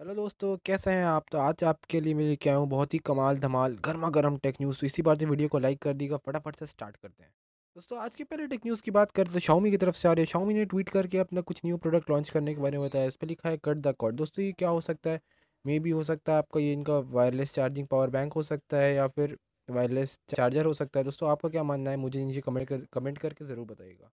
Hello दोस्तों, कैसे हैं आप? तो आज आपके लिए मैं लेके आया हूँ बहुत ही कमाल धमाल गर्मा गर्म टेक न्यूज़ तो इसी बात से वीडियो को लाइक कर दीजिएगा, फटाफट से स्टार्ट करते हैं। दोस्तों, आज की पहले टेक न्यूज़ की बात करते हैं शाओमी की तरफ़ से आ रही है। शाओमी ने ट्वीट करके अपना कुछ न्यू प्रोडक्ट लॉन्च करने के बारे में बताया। इस पर लिखा है कट द कॉड दोस्तों, ये क्या हो सकता है? मे भी हो सकता है आपका ये इनका वायरलेस चार्जिंग पावर बैंक हो सकता है या फिर वायरलेस चार्जर हो सकता है। दोस्तों, आपका क्या मानना है? मुझे नीचे कमेंट कर कमेंट करके ज़रूर बताइएगा।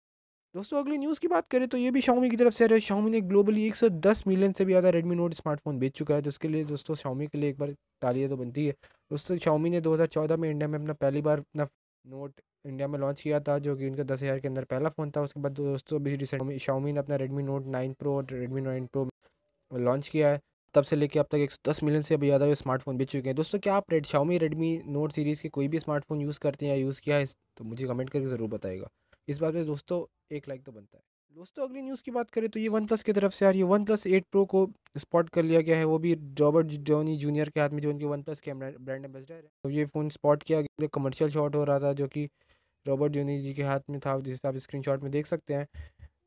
दोस्तों, अगली न्यूज़ की बात करें तो ये भी शाओमी की तरफ़ से है। शाओमी ने ग्लोबली 110 मिलियन से भी ज़्यादा रेडमी नोट स्मार्टफ़ोन बेच चुका है। तो इसके लिए दोस्तों शाओमी के लिए एक बार तालियाँ तो बनती है। दोस्तों शाओमी ने 2014 में इंडिया में अपना पहली बार अपना नोट इंडिया में लॉन्च किया था, जो कि उनका दस हज़ार के अंदर पहला फ़ोन था। उसके बाद दोस्तों, अभी रिसेंट शाओमी ने अपना रेडमी नोट नाइन प्रो और रेडमी नाइन प्रो लॉन्च किया है। तब से लेके अब तक एक दस मिलियन से भी ज़्यादा स्मार्टफ़ोन बेच चुके हैं। दोस्तों, क्या आप red Xiaomi Redmi Note series के कोई भी स्मार्टफ़ोन यूज़ करते हैं या यूज़ किया है तो मुझे कमेंट करके ज़रूर बताएगा इस बात में दोस्तों एक लाइक तो बनता है। दोस्तों, अगली न्यूज़ की बात करें तो ये वन प्लस की तरफ़ से रही है वन प्लस एट प्रो को स्पॉट कर लिया गया है। वो भी रॉबर्ट जॉनी जूनियर के हाथ में, जो उनके वन प्लस के ब्रांड एम्बेसडर है। तो ये फ़ोन स्पॉट किया गया कमर्शियल शॉट हो रहा था, जो कि रॉबर्ट जॉनी जी के हाथ में था, जिसे आप स्क्रीन में देख सकते हैं।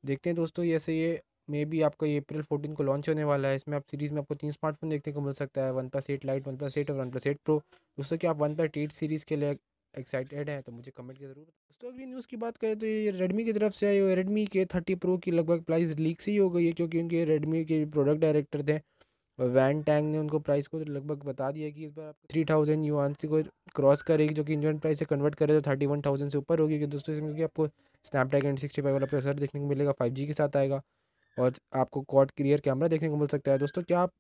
देखते हैं दोस्तों ऐसे ये मे बी आपका ये अप्रैल फोर्टीन को लॉन्च होने वाला है। इसमें आप सीरीज़ में आपको तीन स्मार्टफ़ोन देखने को मिल सकता है OnePlus eight Lite OnePlus eight और वन प्लस एट प्रो दोस्तों, क्या आप वन प्लस एट सीरीज़ के लिए एक्साइटेड हैं तो मुझे कमेंट के ज़रूर दोस्तों, अगली न्यूज़ की बात करें तो ये रेडमी की तरफ़ से आई रेडमी के थर्टी प्रो की लगभग प्राइस लीक से ही हो गई है, क्योंकि उनके रेडमी के प्रोडक्ट डायरेक्टर थे। वैन टैंग ने उनको प्राइस को लगभग बता दिया कि इस बार आपको थ्री थाउज़ेंड यून को क्रॉस करेगी, जो कि इंडियन प्राइस से कन्वर्ट करे तो थर्टी वन थाउज़ेंड से ऊपर होगी दोस्तों, इसमें क्योंकि आपको स्नैपड्रैगन सिक्सटी फाइव वाला प्रोसेसर देखने को मिलेगा फाइव जी के साथ आएगा, और आपको कॉड क्लियर कैमरा देखने को मिल सकता है। दोस्तों, क्या आप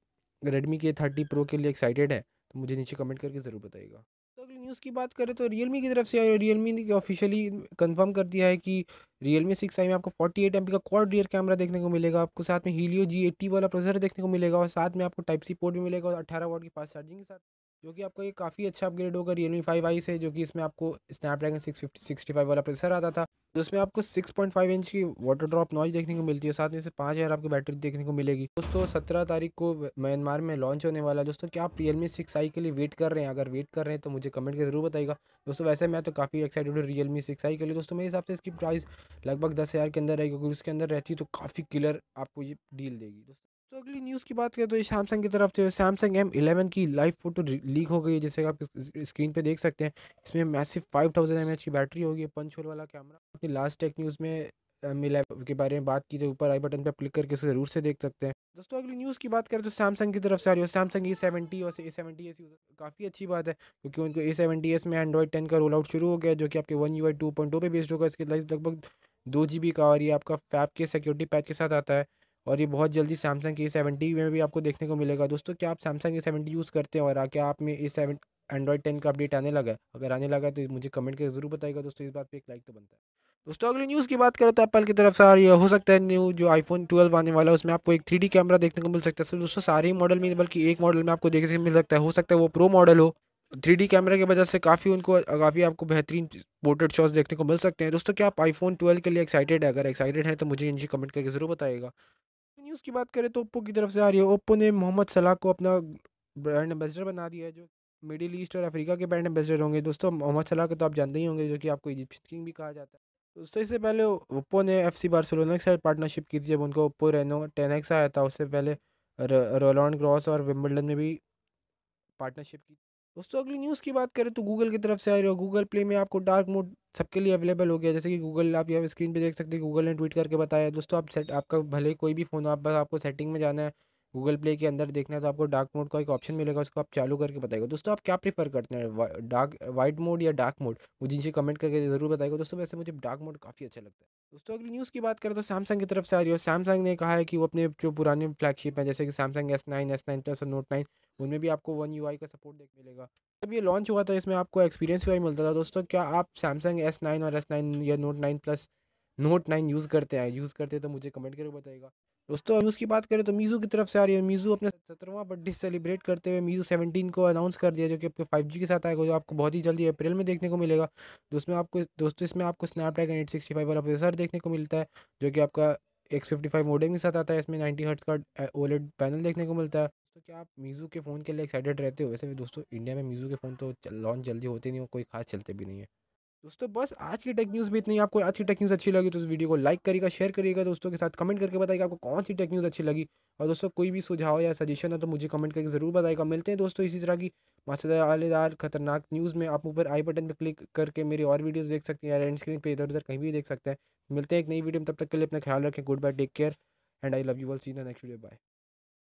रेडमी के थर्टी प्रो के लिए एक्साइटेड है? तो मुझे नीचे कमेंट करके ज़रूर बताइएगा। न्यूज़ की बात करें तो रियलमी की तरफ़ से रियलमी ने ऑफिशियली कंफर्म कर दिया है कि रियलमी सिक्स आई में आपको 48 एट का क्वाड रियर कैमरा देखने को मिलेगा, आपको साथ में हीलियो जी एट्टी वाला प्रोसेसर देखने को मिलेगा और साथ में आपको टाइप सी पोर्ट भी मिलेगा और अठारह वाट की फास्ट चार्जिंग के साथ। जो कि आपका ये काफ़ी अच्छा अपग्रेड होगा रियलमी फाइव आई से, जो कि इसमें आपको Snapdragon six fifty sixty five वाला प्रोसेसर आता था, जिसमें आपको सिक्स पॉइंट फाइव इंच की वाटर ड्रॉप नॉइज़ देखने को मिलती है, साथ में से पाँच हज़ार आपकी बैटरी देखने को मिलेगी। दोस्तों, सत्रह तारीख को म्यांमार में लॉन्च होने वाला है। दोस्तों, क्या आप रियलमी सिक्स आई के लिए वेट कर रहे हैं? अगर वेट कर रहे हैं तो मुझे कमेंट के ज़रूर बताएगा दोस्तों, वैसे मैं तो काफ़ी एक्साइटेड हूँ रियलमी सिक्स आई के लिए। दोस्तों, मेरे हिसाब से इसकी प्राइस लगभग दस हज़ार के अंदर रहेगी, क्योंकि उसके अंदर रहती है तो काफ़ी क्लियर आपको ये डील देगी। दोस्तों तो अगली न्यूज़ की बात करें तो ये सैमसंग की तरफ़ से सैमसंग एम इलेवन की लाइव फ़ोटो लीक हो गई है, जैसे आप स्क्रीन पे देख सकते हैं। इसमें मैसिव फाइव थाउज़ेंड एम की बैटरी होगी पंच होल वाला कैमरा अपनी लास्ट टेक न्यूज़ में एम के बारे में बात की तो ऊपर आई बटन पर क्लिक करके उसे ज़रूर से देख सकते हैं। दोस्तों, अगली न्यूज़ की बात करें तो सैमसंग की तरफ़ से आ रही है। सैमसंग ए सेवेंटी और ए सेवेंटी एस काफ़ी अच्छी बात है, क्योंकि उनको ए सेवेंटी एस में एंड्रॉइड टेन का रोल आउट शुरू हो गया, जो कि आपके One U I two point two पे बेस्ड होगा। इसके लगभग दो जी बी का और ये आपका फैप के सिक्योरिटी पैच के साथ आता है। और ये बहुत जल्दी सैमसंग के सेवेंटी में भी आपको देखने को मिलेगा। दोस्तों, क्या आप सैमसंग ए सेवेंटी यूज़ करते हैं और क्या आप में ए सेवन एंड्रॉइड टेन का अपडेट आने लगा है? अगर आने लगा तो मुझे कमेंट करके ज़रूर बताएगा दोस्तों, इस बात पे एक लाइक तो बनता है। दोस्तों, अगली न्यूज़ की बात करें तो एप्पल की तरफ़ से आ रही है। हो सकता है न्यू जो आईफोन ट्वेल्व आने वाला है, उसमें आपको एक थ्री कैमरा देखने को मिल सकता है। दोस्तों, सारे ही मॉडल में बल्कि एक मॉडल में आपको देखने को मिल सकता है। हो सकता है वो प्रो मॉडल हो। थ्री कैमरा की वजह से काफ़ी उनको, काफ़ी आपको बेहतरीन पोर्ट्रेट शॉट्स देखने को मिल सकते हैं। दोस्तों, क्या आप आईफोन ट्वेल्व के लिए एक्साइटेड है? अगर एक्साइटेड है तो मुझे इनकी कमेंट करके ज़रूर बताएगा न्यूज़ की बात करें तो ओप्पो की तरफ़ से आ रही है। ओप्पो ने मोहम्मद सलाह को अपना ब्रांड एम्बेसडर बना दिया है, जो मिडिल ईस्ट और अफ्रीका के ब्रांड एम्बेसडर होंगे। दोस्तों, मोहम्मद सलाह को तो आप जानते ही होंगे, जो कि आपको इजिप्शियन किंग भी कहा जाता है। दोस्तों, इससे पहले ओप्पो ने एफ़ सी बार्सिलोना के साथ पार्टनरशिप की थी, जब उनको ओप्पो रेनो टेन एक्स आया था। उससे पहले रोलॉन्ड क्रॉस और विम्बलडन में भी पार्टनरशिप की दोस्तों, अगली न्यूज़ की बात करें तो गूगल की तरफ़ से आ रही हो। गूगल प्ले में आपको डार्क मोड सबके लिए अवेलेबल हो गया। जैसे कि गूगल आप यहाँ स्क्रीन पे देख सकते हैं गूगल ने ट्वीट करके बताया दोस्तों, आप सेट आपका भले कोई भी फ़ोन आप बस आपको सेटिंग में जाना है गूगल प्ले के अंदर देखना है तो आपको डार्क मोड का एक ऑप्शन मिलेगा, उसको आप चालू करके बताएगा दोस्तों, आप क्या प्रीफर करते हैं डार्क वाइट मोड या डार्क मोड मुझे नीचे कमेंट करके ज़रूर बताएगा दोस्तों, वैसे मुझे डार्क मोड काफ़ी अच्छा लगता है। दोस्तों, अगली न्यूज़ की बात करें तो सैमसंग की तरफ़ से आ रही है। सैमसंग ने कहा है कि वो अपने जो पुराने फ्लैगशिप हैं, जैसे कि Samsung S nine S nine plus और नोट नाइन उनमें भी आपको वन यू का सपोर्ट देख मिलेगा। जब ये लॉन्च हुआ था, इसमें आपको एक्सपीरियंस यू मिलता था। दोस्तों, क्या आप सैमसंग एस नाइन और एस नाइन या Note nine plus Note nine use करते हैं? यूज़ करते हैं तो मुझे कमेंट करके बताएगा दोस्तों न्यूज़ की बात करें तो मीज़ू की तरफ़ से आ रही है। मीज़ू अपने सत्रहवां बर्थडे सेलिब्रेट करते हुए मीज़ू सेवनटीन को अनाउंस कर दिया, जो कि आपके फाइव जी के साथ आएगा, जो आपको बहुत ही जल्दी अप्रैल में देखने को मिलेगा। दोस्तों आपको, दोस्तों, इसमें आपको स्नैपड्रैगन एट सिक्सटी फाइव वाला प्रोसेसर देखने को मिलता है, जो कि आपका एक्स फिफ्टी फाइव मॉडल के साथ आता है, इसमें नाइन्टी हर्ट्स का ओलेड पैनल देखने को मिलता है। तो क्या आप मीज़ू के फ़ोन के लिए एक्साइटेड रहते हो? वैसे भी दोस्तों इंडिया में मीज़ू के फ़ोन तो लॉन्च जल्दी होते नहीं हो, कोई खास चलते भी नहीं है। दोस्तों, बस आज की टेक न्यूज़ भी इतनी आपको आज की टेक न्यूज़ अच्छी लगी तो इस वीडियो को लाइक करिएगा शेयर करिएगा, दोस्तों के साथ कमेंट करके बताइएगा आपको कौन सी टेक न्यूज़ अच्छी लगी। और दोस्तों, कोई भी सुझाव या सजेशन है तो मुझे कमेंट करके ज़रूर बताएगा मिलते हैं दोस्तों इसी तरह की मसालेदार खतरनाक न्यूज़ में। आप ऊपर आई बटन पर क्लिक करके मेरी और वीडियोज़ देख सकते हैं या एंड स्क्रीन पर इधर उधर कहीं भी देख सकते हैं। मिलते हैं एक नई वीडियो में, तब तक के लिए अपना ख्याल रखें good bye take care and I love you all see the next video bye